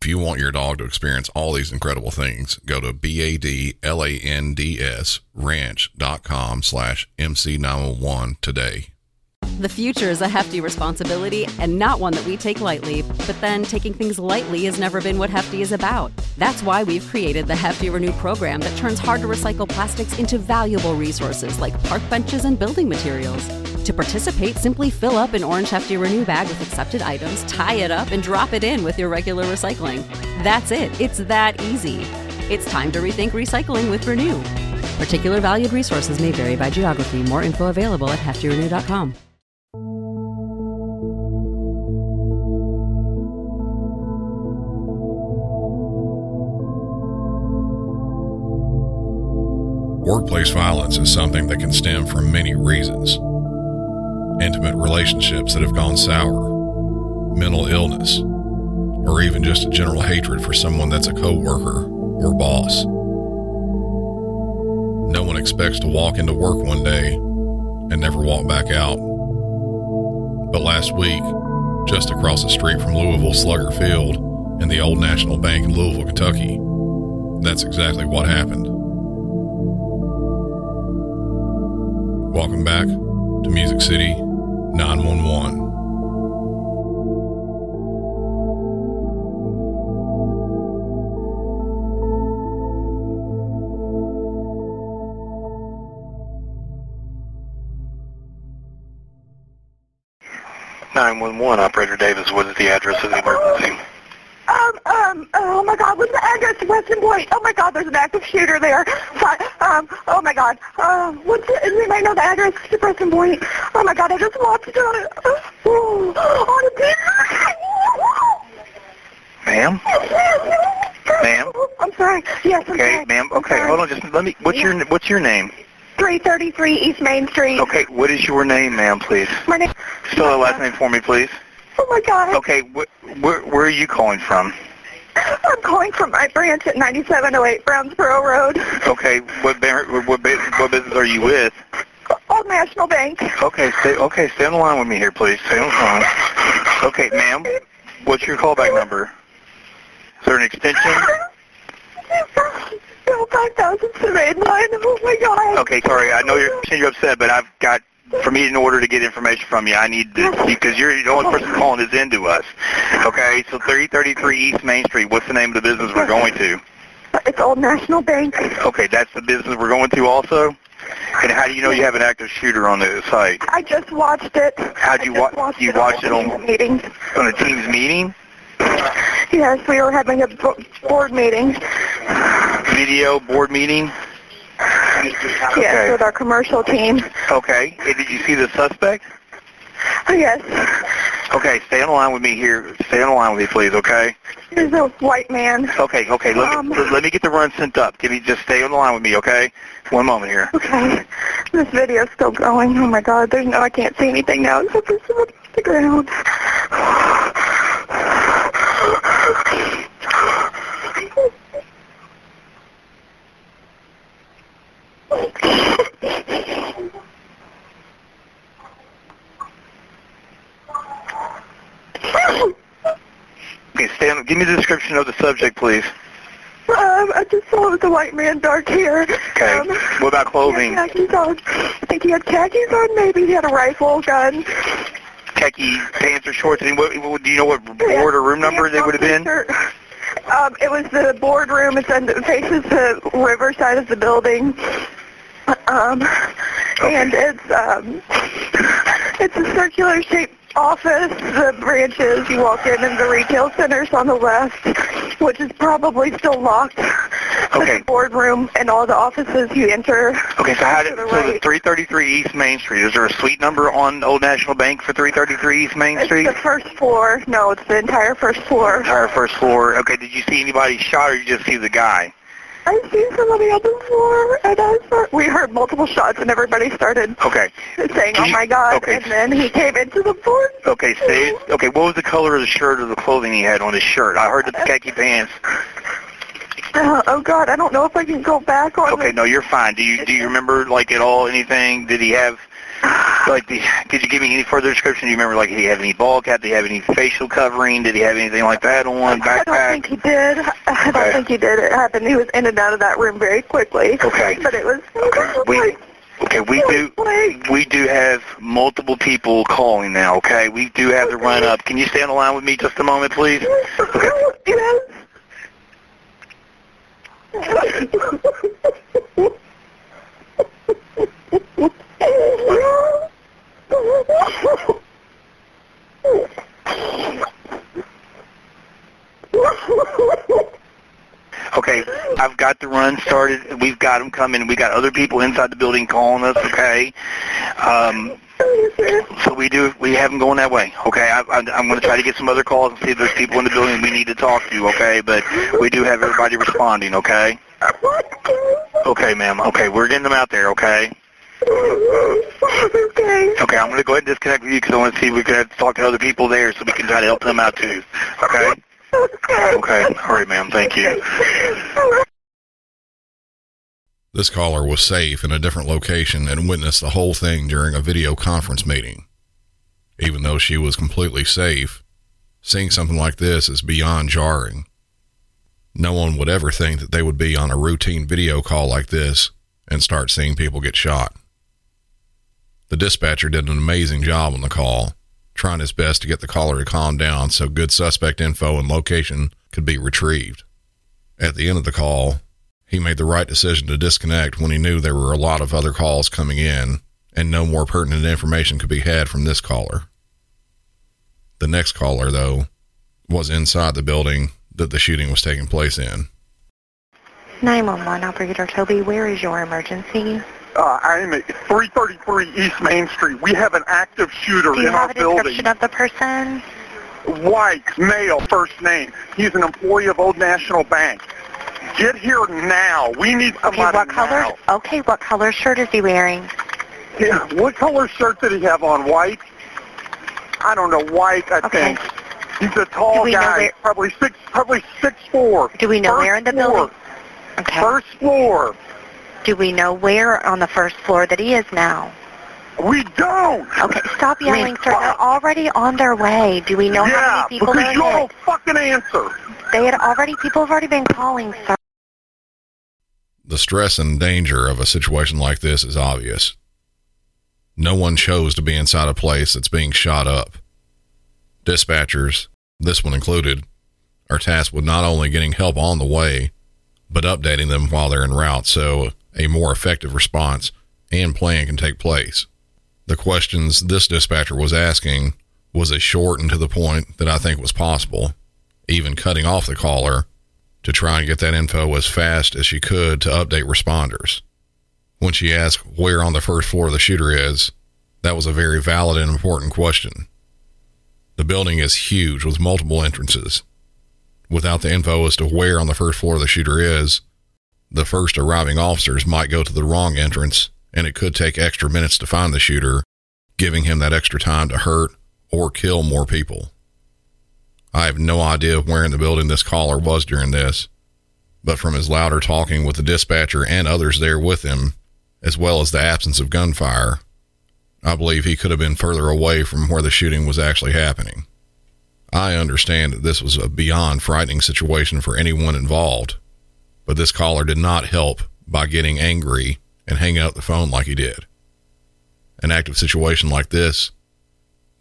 If you want your dog to experience all these incredible things, go to B-A-D-L-A-N-D-S ranch.com slash MC901 today. The future is a hefty responsibility and not one that we take lightly, but then taking things lightly has never been what Hefty is about. That's why we've created the Hefty Renew program that turns hard to recycle plastics into valuable resources like park benches and building materials. To participate, simply fill up an orange Hefty Renew bag with accepted items, tie it up, and drop it in with your regular recycling. That's it, it's that easy. It's time to rethink recycling with Renew. Particular valued resources may vary by geography. More info available at heftyrenew.com. Workplace violence is something that can stem from many reasons intimate relationships that have gone sour, mental illness, or even just a general hatred for someone that's a coworker or boss. No one expects to walk into work one day and never walk back out. But last week, just across the street from Louisville Slugger Field and the old National Bank in Louisville, Kentucky, that's exactly what happened. Welcome back to Music City 911. Nine one one, operator Davis. What is the address of the emergency? Um, oh my God, what's the address to Western Point? Oh my God, there's an active shooter there. Um, oh my God, uh, what's the, anybody know the address to Western Point? Oh my God, I just watched it on it. Oh, on the Ma'am? Ma'am? I'm sorry. Yes, I'm Okay, sorry. ma'am. Okay, hold on. Just let me. What's your What's your name? 333 East Main Street. Okay, what is your name, ma'am? Please My name. spell the last name for me, please. Oh my God. Okay, wh- where Where are you calling from? I'm calling from my branch at 9708 Brownsboro Road. Okay, what what what business are you with? Old National Bank. Okay, stay okay. Stay on the line with me here, please. Stay on the phone. Okay, ma'am. What's your callback number? Is there an extension? 5009. Oh my God. Okay, sorry. I know you're you're upset, but I've got for me in order to get information from you, I need to because you're the only person calling this in to us. Okay, so 333 East Main Street. What's the name of the business we're going to? It's Old National Bank. Okay, that's the business we're going to also. And how do you know you have an active shooter on the site? I just watched it. How'd you watch? just wa- watched you it watched it on- the meeting. On a Teams meeting, Yes, we were having a board meeting. video board meeting. Yes, Okay. with our commercial team. Okay. And did you see the suspect? Yes, Okay, stay on the line with me here. Stay on the line with me, please. Okay. he's a white man. Okay. Okay. Let Um, me let me get the run sent up. Give me just stay on the line with me. Okay. One moment here. Okay, this video's still going. Oh my God, there's no, I can't see anything now except for the ground. Okay. Stay on. Give me the description of the subject, please. Um, I just saw it was a white man, dark hair. Okay. Um, what about clothing? He had khakis on. I think he had khakis on. Maybe he had a rifle, gun. Khaki pants or shorts? And what, what, do you know what board or room number they would have been? shirt. Um, it was the boardroom. It's on, it faces the river side of the building. Um, and it's um, it's a circular shaped office. The branches you walk in, and the retail center's on the left, which is probably still locked. Okay. the boardroom and all the offices you enter. Okay, so how did the so the right. 333 East Main Street? Is there a suite number on Old National Bank for 333 East Main Street? It's the first floor. No, it's the entire first floor. Entire first floor. Okay, did you see anybody shot, or you just see the guy? I seen somebody on the floor, and I start, we heard multiple shots, and everybody started Okay. saying, "Oh my God!" okay. And then he came into the board. Okay, say okay. What was the color of the shirt or the clothing he had on his shirt? I heard the khaki pants. Uh, oh God, I don't know if I can go back on. Okay, no, you're fine. Do you do you remember like at all anything? Did he have like? Could you give me any further description? Do you remember like did he have any ball cap? Did he have any facial covering? Did he have anything like that on? Backpack? I don't think he did. I don't Okay. think he did. It happened. He was in and out of that room very quickly. Okay. But it was. Okay, we okay we do we do have multiple people calling now. Okay, we do have to run up. Can you stay on the line with me just a moment, please? Okay. yes. Okay, I've got the run started. We've got them coming. We got other people inside the building calling us. Okay, um, so we do. We have them going that way. Okay, I, I, I'm going to try to get some other calls and see if there's people in the building we need to talk to. Okay, but we do have everybody responding. Okay. Okay, ma'am. Okay, we're getting them out there. Okay. Okay. Okay, I'm going to go ahead and disconnect with you because I want to see if we can talk to other people there so we can try to help them out too. Okay. Okay. All right, ma'am. Thank you. This caller was safe in a different location and witnessed the whole thing during a video conference meeting. Even though she was completely safe, seeing something like this is beyond jarring. No one would ever think that they would be on a routine video call like this and start seeing people get shot. The dispatcher did an amazing job on the call, trying his best to get the caller to calm down so good suspect info and location could be retrieved. At the end of the call, he made the right decision to disconnect when he knew there were a lot of other calls coming in and no more pertinent information could be had from this caller. The next caller, though, was inside the building that the shooting was taking place in. 911 operator Toby, where is your emergency? Uh, I'm at 333 East Main Street. We have an active shooter in our building. Do you have a description of the person? White, male, first name. He's an employee of Old National Bank. Get here now. We need Okay, somebody what color? now. Okay, what color shirt is he wearing? Yeah, what color shirt did he have on? White? I don't know. White, I Okay. think. He's a tall Do we know guy, where- probably six, probably six four. Do we know First where in the floor. building? Okay. First floor. Do we know where on the first floor that he is now? We don't. Okay, stop yelling, sir. They're already on their way. Do we know yeah, how many people because you don't fucking answer. They had already, people have already been calling, sir. The stress and danger of a situation like this is obvious. No one chose to be inside a place that's being shot up. Dispatchers, this one included, are tasked with not only getting help on the way, but updating them while they're en route so a more effective response and plan can take place. The questions this dispatcher was asking was as short and to the point that I think was possible, even cutting off the caller to try and get that info as fast as she could to update responders. When she asked where on the first floor the shooter is, that was a very valid and important question. The building is huge with multiple entrances. Without the info as to where on the first floor the shooter is, the first arriving officers might go to the wrong entrance, and it could take extra minutes to find the shooter, giving him that extra time to hurt or kill more people. I have no idea where in the building this caller was during this, but from his louder talking with the dispatcher and others there with him, as well as the absence of gunfire, I believe he could have been further away from where the shooting was actually happening. I understand that this was a beyond frightening situation for anyone involved, but this caller did not help by getting angry and hanging up the phone like he did. An active situation like this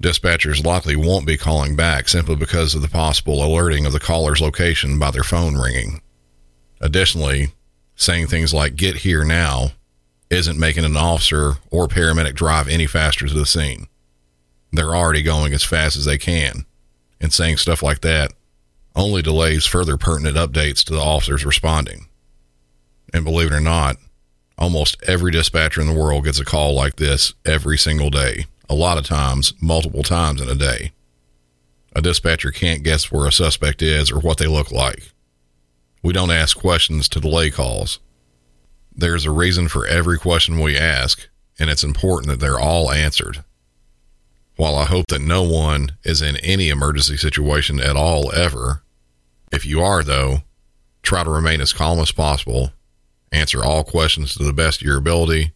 Dispatchers likely won't be calling back simply because of the possible alerting of the caller's location by their phone ringing. Additionally, saying things like get here now isn't making an officer or paramedic drive any faster to the scene. They're already going as fast as they can, and saying stuff like that only delays further pertinent updates to the officers responding. And believe it or not, almost every dispatcher in the world gets a call like this every single day, a lot of times, multiple times in a day. A dispatcher can't guess where a suspect is or what they look like. We don't ask questions to delay calls. There's a reason for every question we ask, and it's important that they're all answered. While I hope that no one is in any emergency situation at all ever, if you are, though, try to remain as calm as possible, answer all questions to the best of your ability,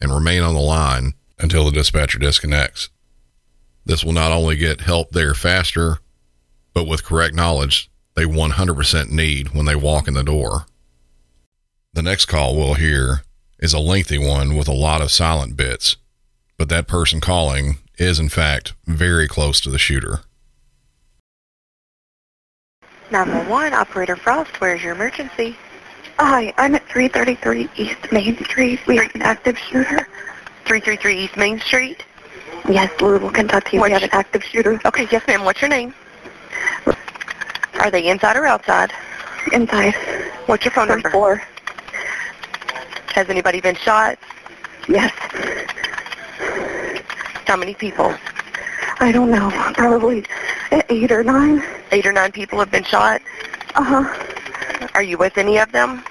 and remain on the line until the dispatcher disconnects. This will not only get help there faster, but with correct knowledge they 100% need when they walk in the door. The next call we'll hear is a lengthy one with a lot of silent bits, but that person calling is in fact very close to the shooter. 911, Operator Frost, where's your emergency? Hi, I'm at 333 East Main Street. We have an active shooter. 333 East Main Street? Yes, Louisville, Kentucky. What's we have an active shooter Okay, yes ma'am, what's your name? Are they inside or outside? inside. What's your phone First number? floor. Has anybody been shot? Yes. How many people? I don't know. Probably eight or nine. Eight or nine people have been shot? Uh-huh. Are you with any of them?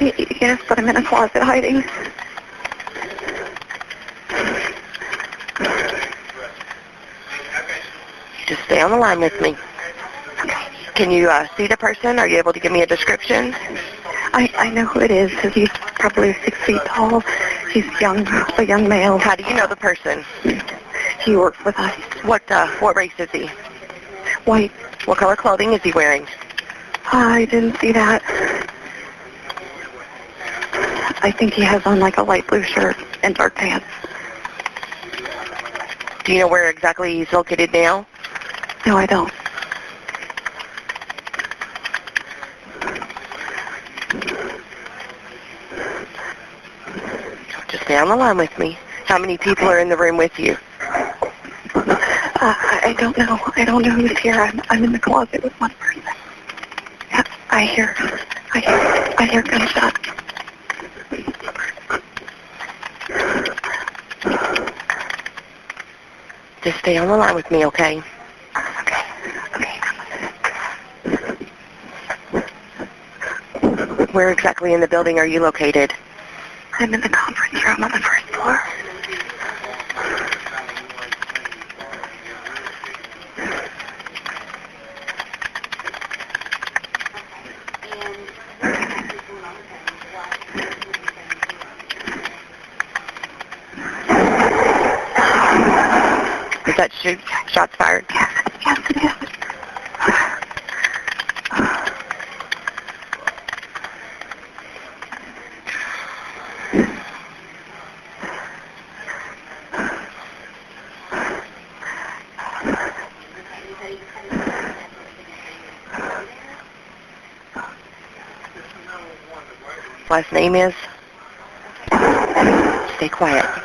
Yes, but I'm in a closet hiding. Just stay on the line with me. Can you uh, see the person? Are you able to give me a description? I, I know who it is. He's probably six feet tall. He's young, a young male. How do you know the person? He works with us. What uh, what race is he? White. What color clothing is he wearing? I didn't see that. I think he has on like a light blue shirt and dark pants. Do you know where exactly he's located now? No, I don't. Just stay on the line with me. How many people are in the room with you? Uh, I don't know. I don't know who's here. I'm, I'm in the closet with one person. Yeah, I hear, I hear, I hear gunshots. Just stay on the line with me, okay? Okay, okay. Where exactly in the building are you located? I'm in the conference room on the first floor. Is that shoot, shots fired? Yes, yes, is. Last name is? Stay quiet.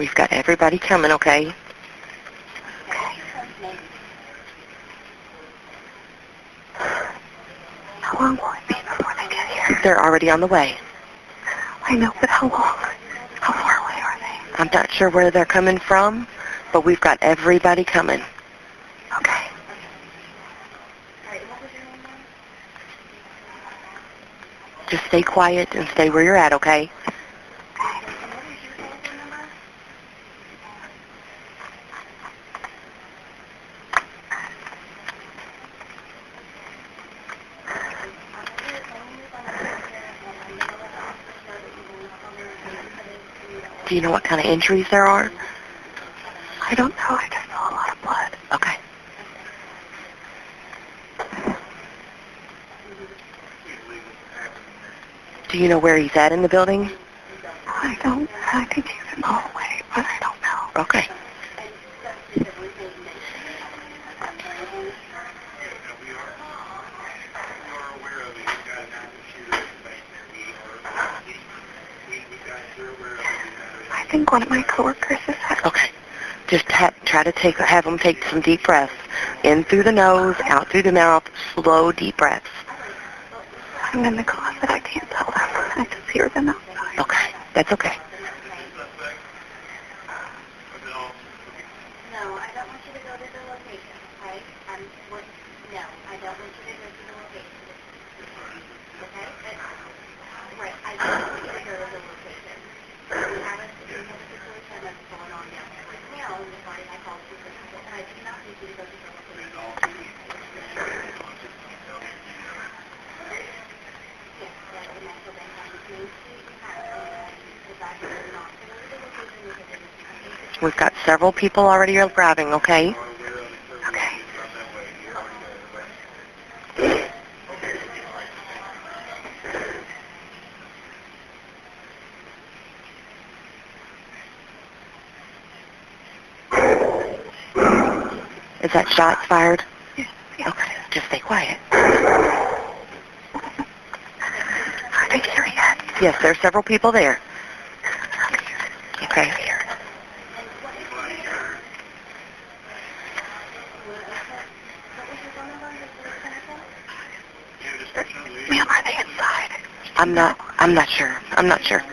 We've got everybody coming, okay? Okay. How long will it be before they get here? They're already on the way. I know, but how long? How far away are they? I'm not sure where they're coming from, but we've got everybody coming. Okay. Just stay quiet and stay where you're at, okay? kind of injuries there are? I don't know. I just saw a lot of blood. Okay. Do you know where he's at in the building? I don't. I think he's think one of my coworkers is at. Okay. Just ha- try to take have them take some deep breaths. In through the nose, out through the mouth. Slow, deep breaths. I'm in the closet. I can't tell them. I just hear them outside. Okay. That's okay. No, I don't want you to go to the location, okay? I'm, what, no, I don't want you to go to the location. Okay? But, right, I don't want you to go to the location. We have a, we have a situation that's going on down there right now, and the body I called you, and I do not need you to go to the location. Yes, that the National Bank on Main Street, and the back of the not go to the location because it is We've got several people already arriving. Okay. Okay. Is that shots fired? Yes. Yes. Okay. Just stay quiet. Are they here yet? Yes, there are several people there. Okay. Ma'am, are they inside? I'm not. Sure. I'm not sure.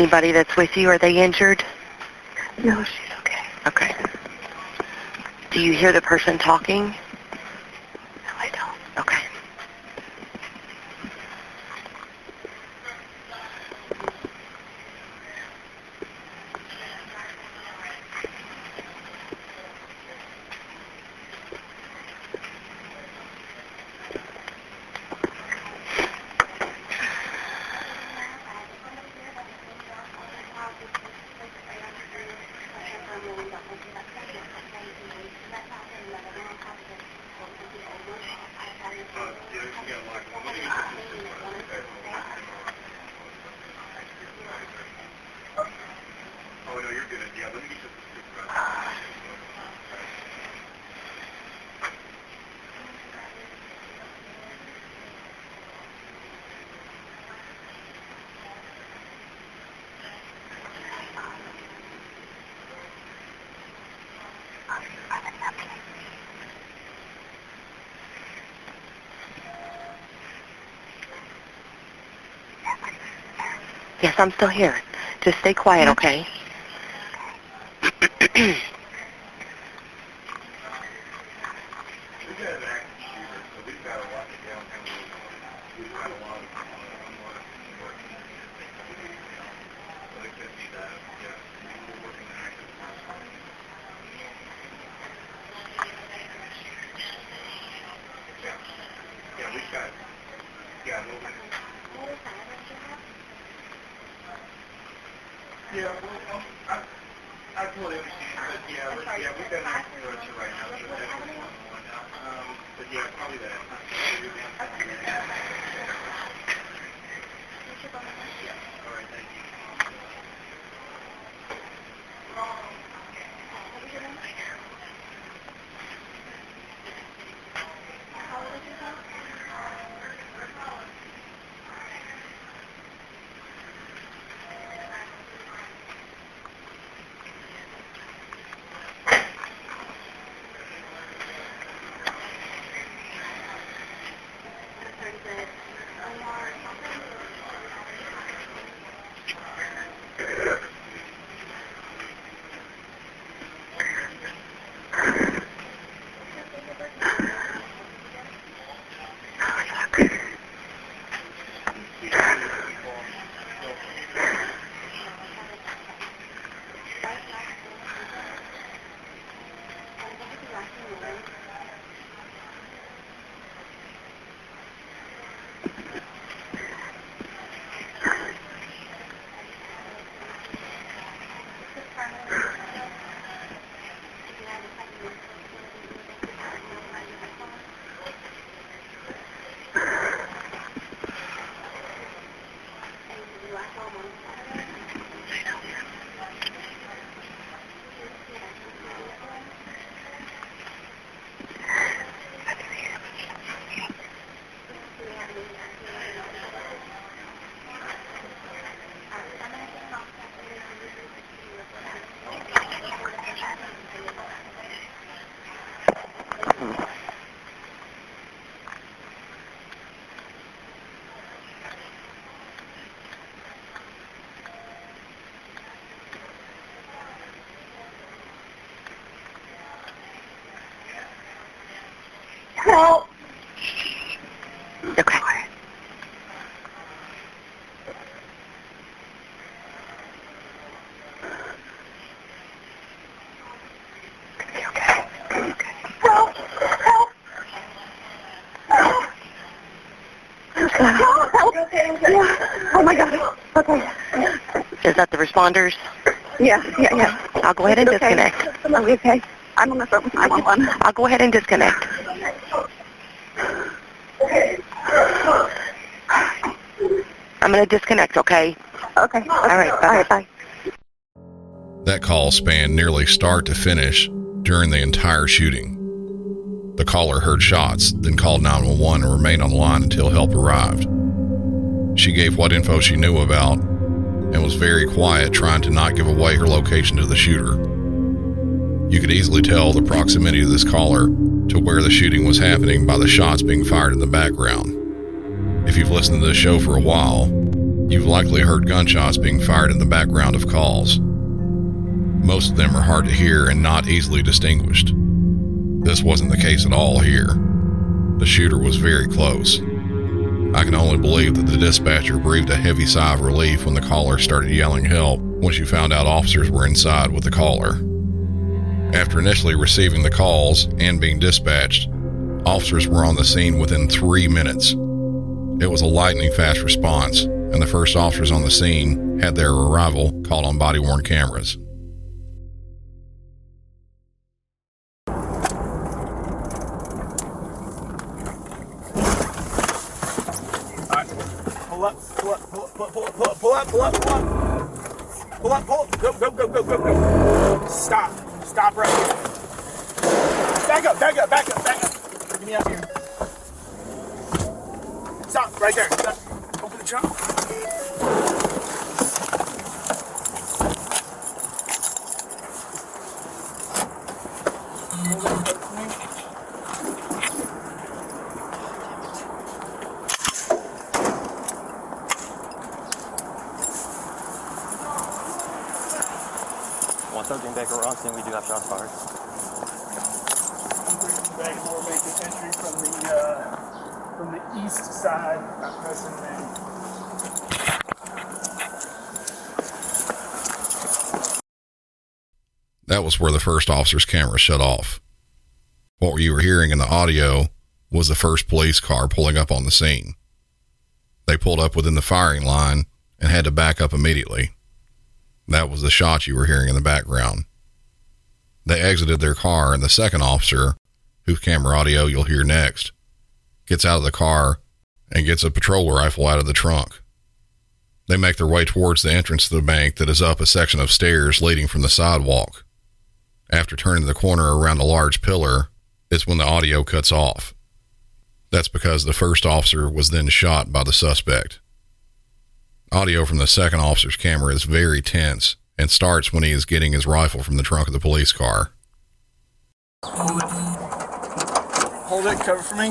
Anybody that's with you, are they injured? No, she's okay. Okay. Do you hear the person talking? No, I don't. Okay. Yes, I'm still here. Just stay quiet, okay? that Omar Yeah. Oh my God. Okay. Is that the responders? Yeah, yeah, yeah. I'll go ahead and It's okay. disconnect. Are we okay? I'm on the phone with 911. I'll go ahead and disconnect. I'm going to disconnect, okay? Okay. All right, All right, bye. That call spanned nearly start to finish during the entire shooting. The caller heard shots, then called 911 and remained on the line until help arrived. She gave what info she knew about and was very quiet, trying to not give away her location to the shooter. You could easily tell the proximity of this caller to where the shooting was happening by the shots being fired in the background. If you've listened to this show for a while, you've likely heard gunshots being fired in the background of calls. Most of them are hard to hear and not easily distinguished. This wasn't the case at all here. The shooter was very close. I can only believe that the dispatcher breathed a heavy sigh of relief when the caller started yelling help when she found out officers were inside with the caller. After initially receiving the calls and being dispatched, officers were on the scene within three minutes. It was a lightning fast response, and the first officers on the scene had their arrival caught on body worn cameras. Pull up, pull up, pull up, pull up. Up, up. Go, go, go, go, go, go. Stop. Stop right here. Back up, back up, back up, back up. Get me out here. Stop right there. Stop. Open the trunk. One Baker we do have shots fired. Back and we're making entry from the uh, from the east side Main. That was where the first officer's camera shut off. What you were hearing in the audio was the first police car pulling up on the scene. They pulled up within the firing line and had to back up immediately. That was the shot you were hearing in the background. They exited their car, and the second officer, whose camera audio you'll hear next, gets out of the car and gets a patrol rifle out of the trunk. They make their way towards the entrance to the bank that is up a section of stairs leading from the sidewalk. After turning the corner around a large pillar, is when the audio cuts off. That's because the first officer was then shot by the suspect. Audio from the second officer's camera is very tense and starts when he is getting his rifle from the trunk of the police car. Hold it. Cover for me.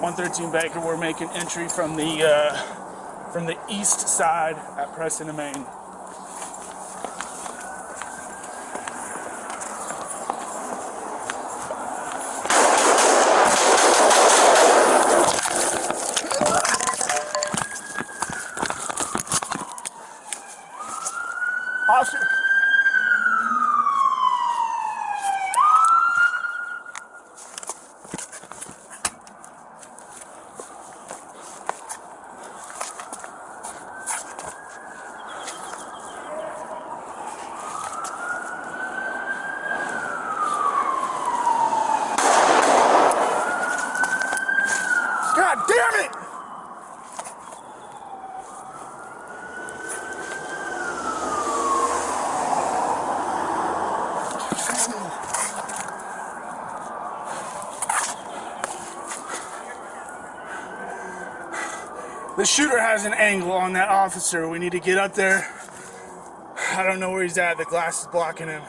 One thirteen Baker. We're making entry from the uh, from the east side at Preston and Main. the shooter has an angle on that officer. We need to get up there. I don't know where he's at. The glass is blocking him.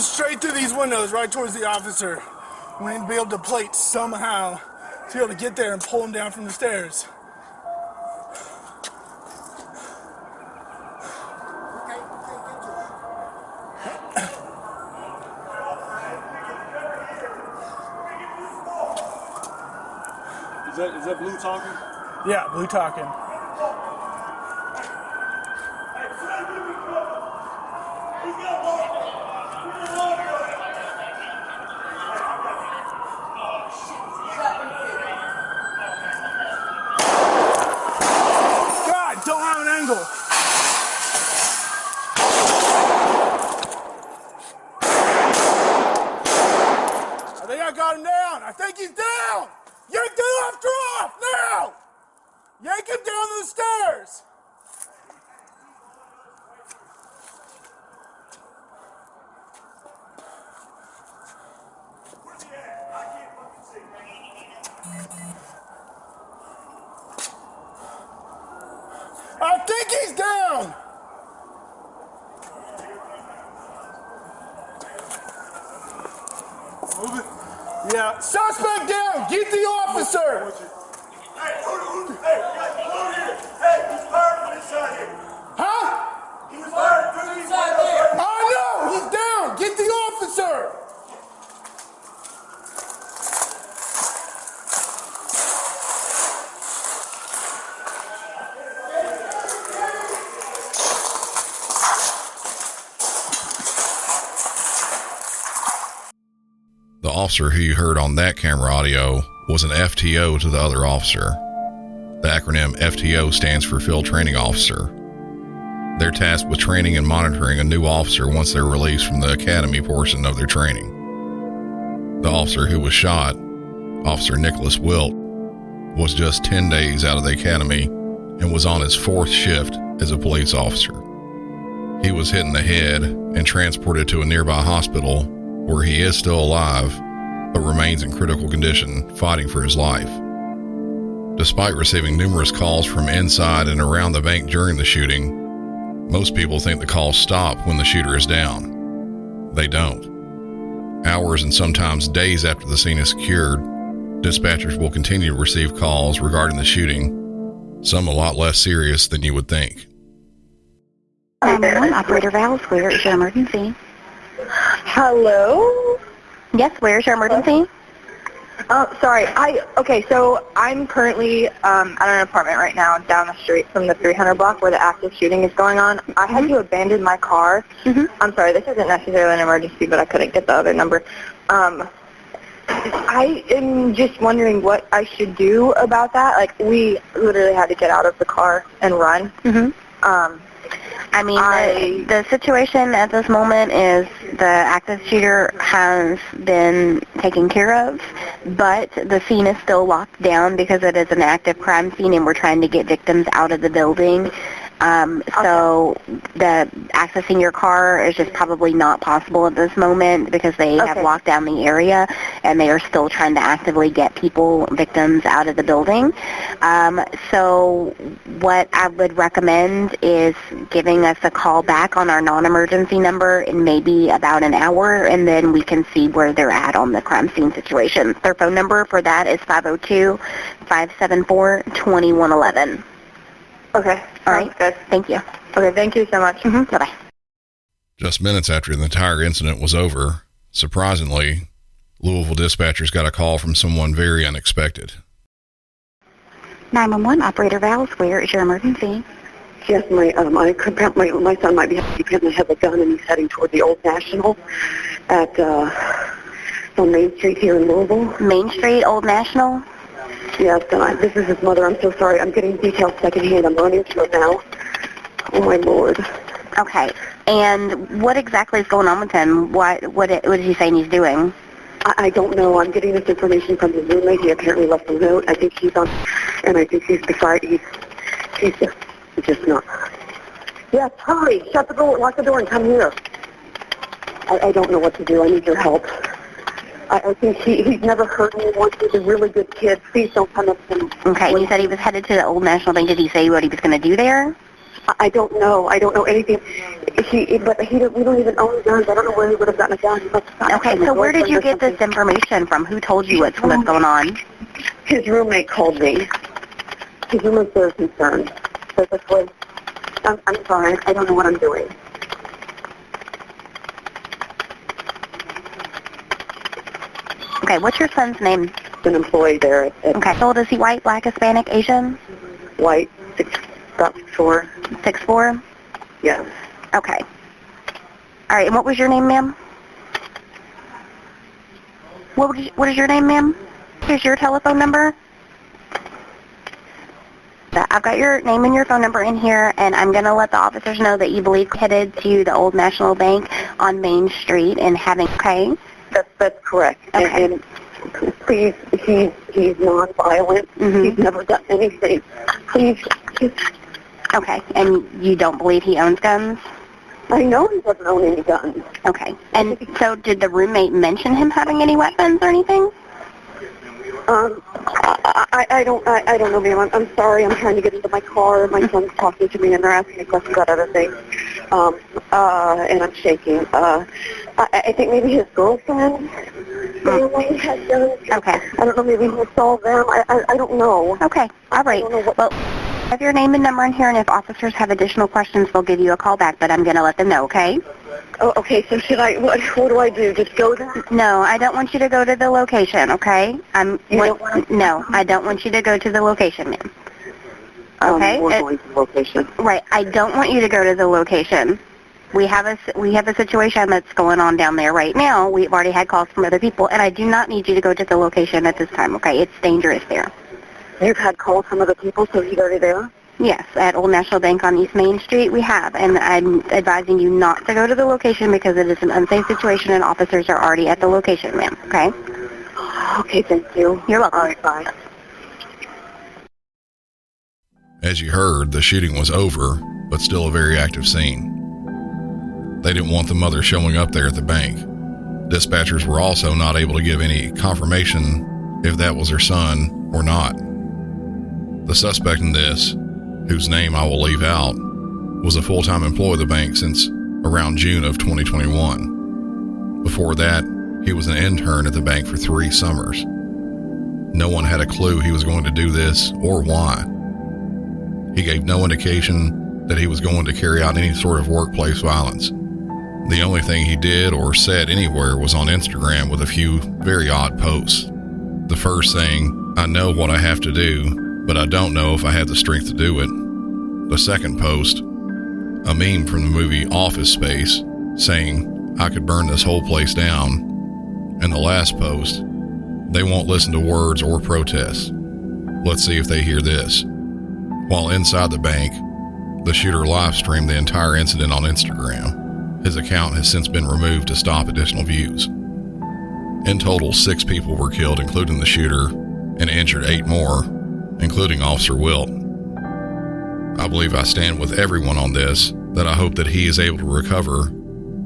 Shooting straight through these windows, right towards the officer. We need to be able to plate somehow to be able to get there and pull him down from the stairs. Is that is that blue talking? Yeah, blue talking. God, don't have an angle. I think I got him down. I think he's down. Yank the left off now. Yank him down the stairs. I think he's down. Move it. Yeah. Suspect down. Get the officer. Huh? He was fired from the inside there. I know. He's down. Get the officer. The officer who you heard on that camera audio was an FTO to the other officer. The acronym FTO stands for Field Training Officer. They're tasked with training and monitoring a new officer once they're released from the academy portion of their training. The officer who was shot, Officer Nicholas Wilt, was just 10 days out of the academy and was on his fourth shift as a police officer. He was hit in the head and transported to a nearby hospital where he is still alive but remains in critical condition, fighting for his life. Despite receiving numerous calls from inside and around the bank during the shooting, most people think the calls stop when the shooter is down. They don't. Hours and sometimes days after the scene is secured, dispatchers will continue to receive calls regarding the shooting, some a lot less serious than you would think. Um, 911, Operator Val's, where is your emergency? Hello? Yes, where's your emergency? Oh, sorry. I okay. So I'm currently um, at an apartment right now down the street from the 300 block where the active shooting is going on. I had to abandon my car. I'm sorry. This isn't necessarily an emergency, but I couldn't get the other number. Um, I am just wondering what I should do about that. Like we literally had to get out of the car and run. Mm-hmm. Um, I mean, I- the, the situation at this moment is the active shooter has been taken care of, but the scene is still locked down because it is an active crime scene and we're trying to get victims out of the building. Um, so the accessing your car is just probably not possible at this moment because they have locked down the area and they are still trying to actively get people, victims out of the building. Um, so what I would recommend is giving us a call back on our non-emergency number in maybe about an hour and then we can see where they're at on the crime scene situation. Their phone number for that is 502-574-2111. Okay. All right. Good. Thank you. Okay. Thank you so much. hmm Bye-bye. Just minutes after the entire incident was over, surprisingly, Louisville dispatchers got a call from someone very unexpected. 911 operator Val's, where is your emergency? Yes, my um, I could, my my son might be he apparently has a gun and he's heading toward the Old National at uh, on Main Street here in Louisville. Main Street, Old National. Yes, and I, this is his mother. I'm so sorry. I'm getting details secondhand. I'm running to it now. Oh my lord. Okay. And what exactly is going on with him? What what what is he saying he's doing? I, I don't know. I'm getting this information from his roommate. He apparently left a note. I think he's on, and I think he's beside. He's he's just just not. Yes, hurry! Shut the door. Lock the door and come here. I, I don't know what to do. I need your help. I, I think he he's never hurt anyone. He's a really good kid. Please don't come up to him. Okay. He said he was headed to the Old National Bank. Did he say what he was going to do there? I don't know. I don't know anything. He, but he, we don't even own guns. I don't know where he would have gotten a gun. He must have gotten it Okay. So where did you get this information from? Who told you what's what's going on? His roommate called me. His roommate's very concerned. So this was, I'm, I'm sorry. I don't know what I'm doing. Okay. What's your son's name? An employee there at, at Okay. How old is he? White, black, Hispanic, Asian? White, six, about six four. Six four. Yes. Okay. All right. And what was your name, ma'am? What was, what is your name, ma'am? Here's your telephone number. I've got your name and your phone number in here, and I'm going to let the officers know that you believe headed to the Old National Bank on Main Street and having, okay? That's that's correct. Okay. And, and please, he's he's non-violent. Mhm. He's never done anything. Please, just, Okay. And you don't believe he owns guns? I know he doesn't own any guns. Okay. And so did the roommate mention him having any weapons or anything? Um, I, I, I don't, I, I don't know, ma'am. I'm, I'm sorry. I'm trying to get into my car. My son's talking to me, and they're asking me questions about other things. Um, uh, and I'm shaking. Uh, I, I think maybe his girlfriend family has done. Okay. I don't know. Maybe he saw them. I, I, I don't know. Okay. All right. Well, have your name and number in here, and if officers have additional questions, they'll give you a call back, but I'm going to let them know, okay? Oh, okay. So should I? What, what do I do? Just go there? No, I don't want you to go to the location, okay? I'm You what- don't want- No, I don't want you to go to the location, ma'am. Um, Okay. we're It- going to the location. Right. I don't want you to go to the location. We have a s- we have a situation that's going on down there right now. We've already had calls from other people, and I do not need you to go to the location at this time. Okay, it's dangerous there. You've had calls from other people, so he's already there. Yes, at Old National Bank on East Main Street we have, and I'm advising you not to go to the location because it is an unsafe situation and officers are already at the location, ma'am. Okay? Okay. Thank you. You're welcome. All right. Bye. As you heard, the shooting was over, but still a very active scene. They didn't want the mother showing up there at the bank. Dispatchers were also not able to give any confirmation if that was her son or not. The suspect in this, whose name I will leave out, was a full time employee of the bank since around June of 2021. Before that, he was an intern at the bank for three summers. No one had a clue he was going to do this or why. He gave no indication that he was going to carry out any sort of workplace violence. The only thing he did or said anywhere was on Instagram with a few very odd posts. The first saying, I know what I have to do, but I don't know if I have the strength to do it. The second post, a meme from the movie Office Space, saying, I could burn this whole place down. And the last post, they won't listen to words or protests. Let's see if they hear this. While inside the bank, the shooter live streamed the entire incident on Instagram. His account has since been removed to stop additional views. In total, six people were killed, including the shooter, and injured eight more, including Officer Wilt. I believe I stand with everyone on this that I hope that he is able to recover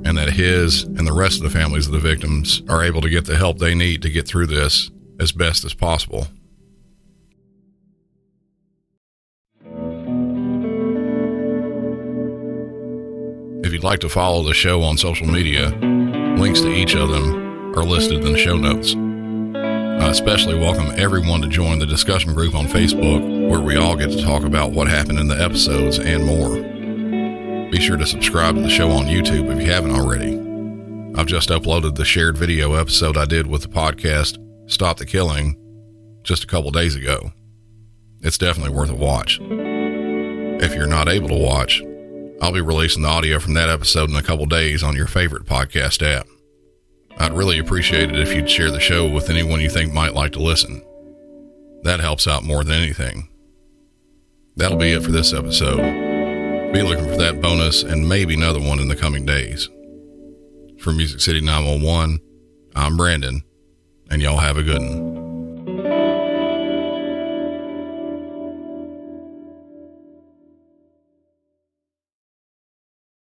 and that his and the rest of the families of the victims are able to get the help they need to get through this as best as possible. You'd like to follow the show on social media, links to each of them are listed in the show notes. I especially welcome everyone to join the discussion group on Facebook where we all get to talk about what happened in the episodes and more. Be sure to subscribe to the show on YouTube if you haven't already. I've just uploaded the shared video episode I did with the podcast Stop the Killing just a couple days ago. It's definitely worth a watch. If you're not able to watch, I'll be releasing the audio from that episode in a couple days on your favorite podcast app. I'd really appreciate it if you'd share the show with anyone you think might like to listen. That helps out more than anything. That'll be it for this episode. Be looking for that bonus and maybe another one in the coming days. For Music City 911, I'm Brandon, and y'all have a good one.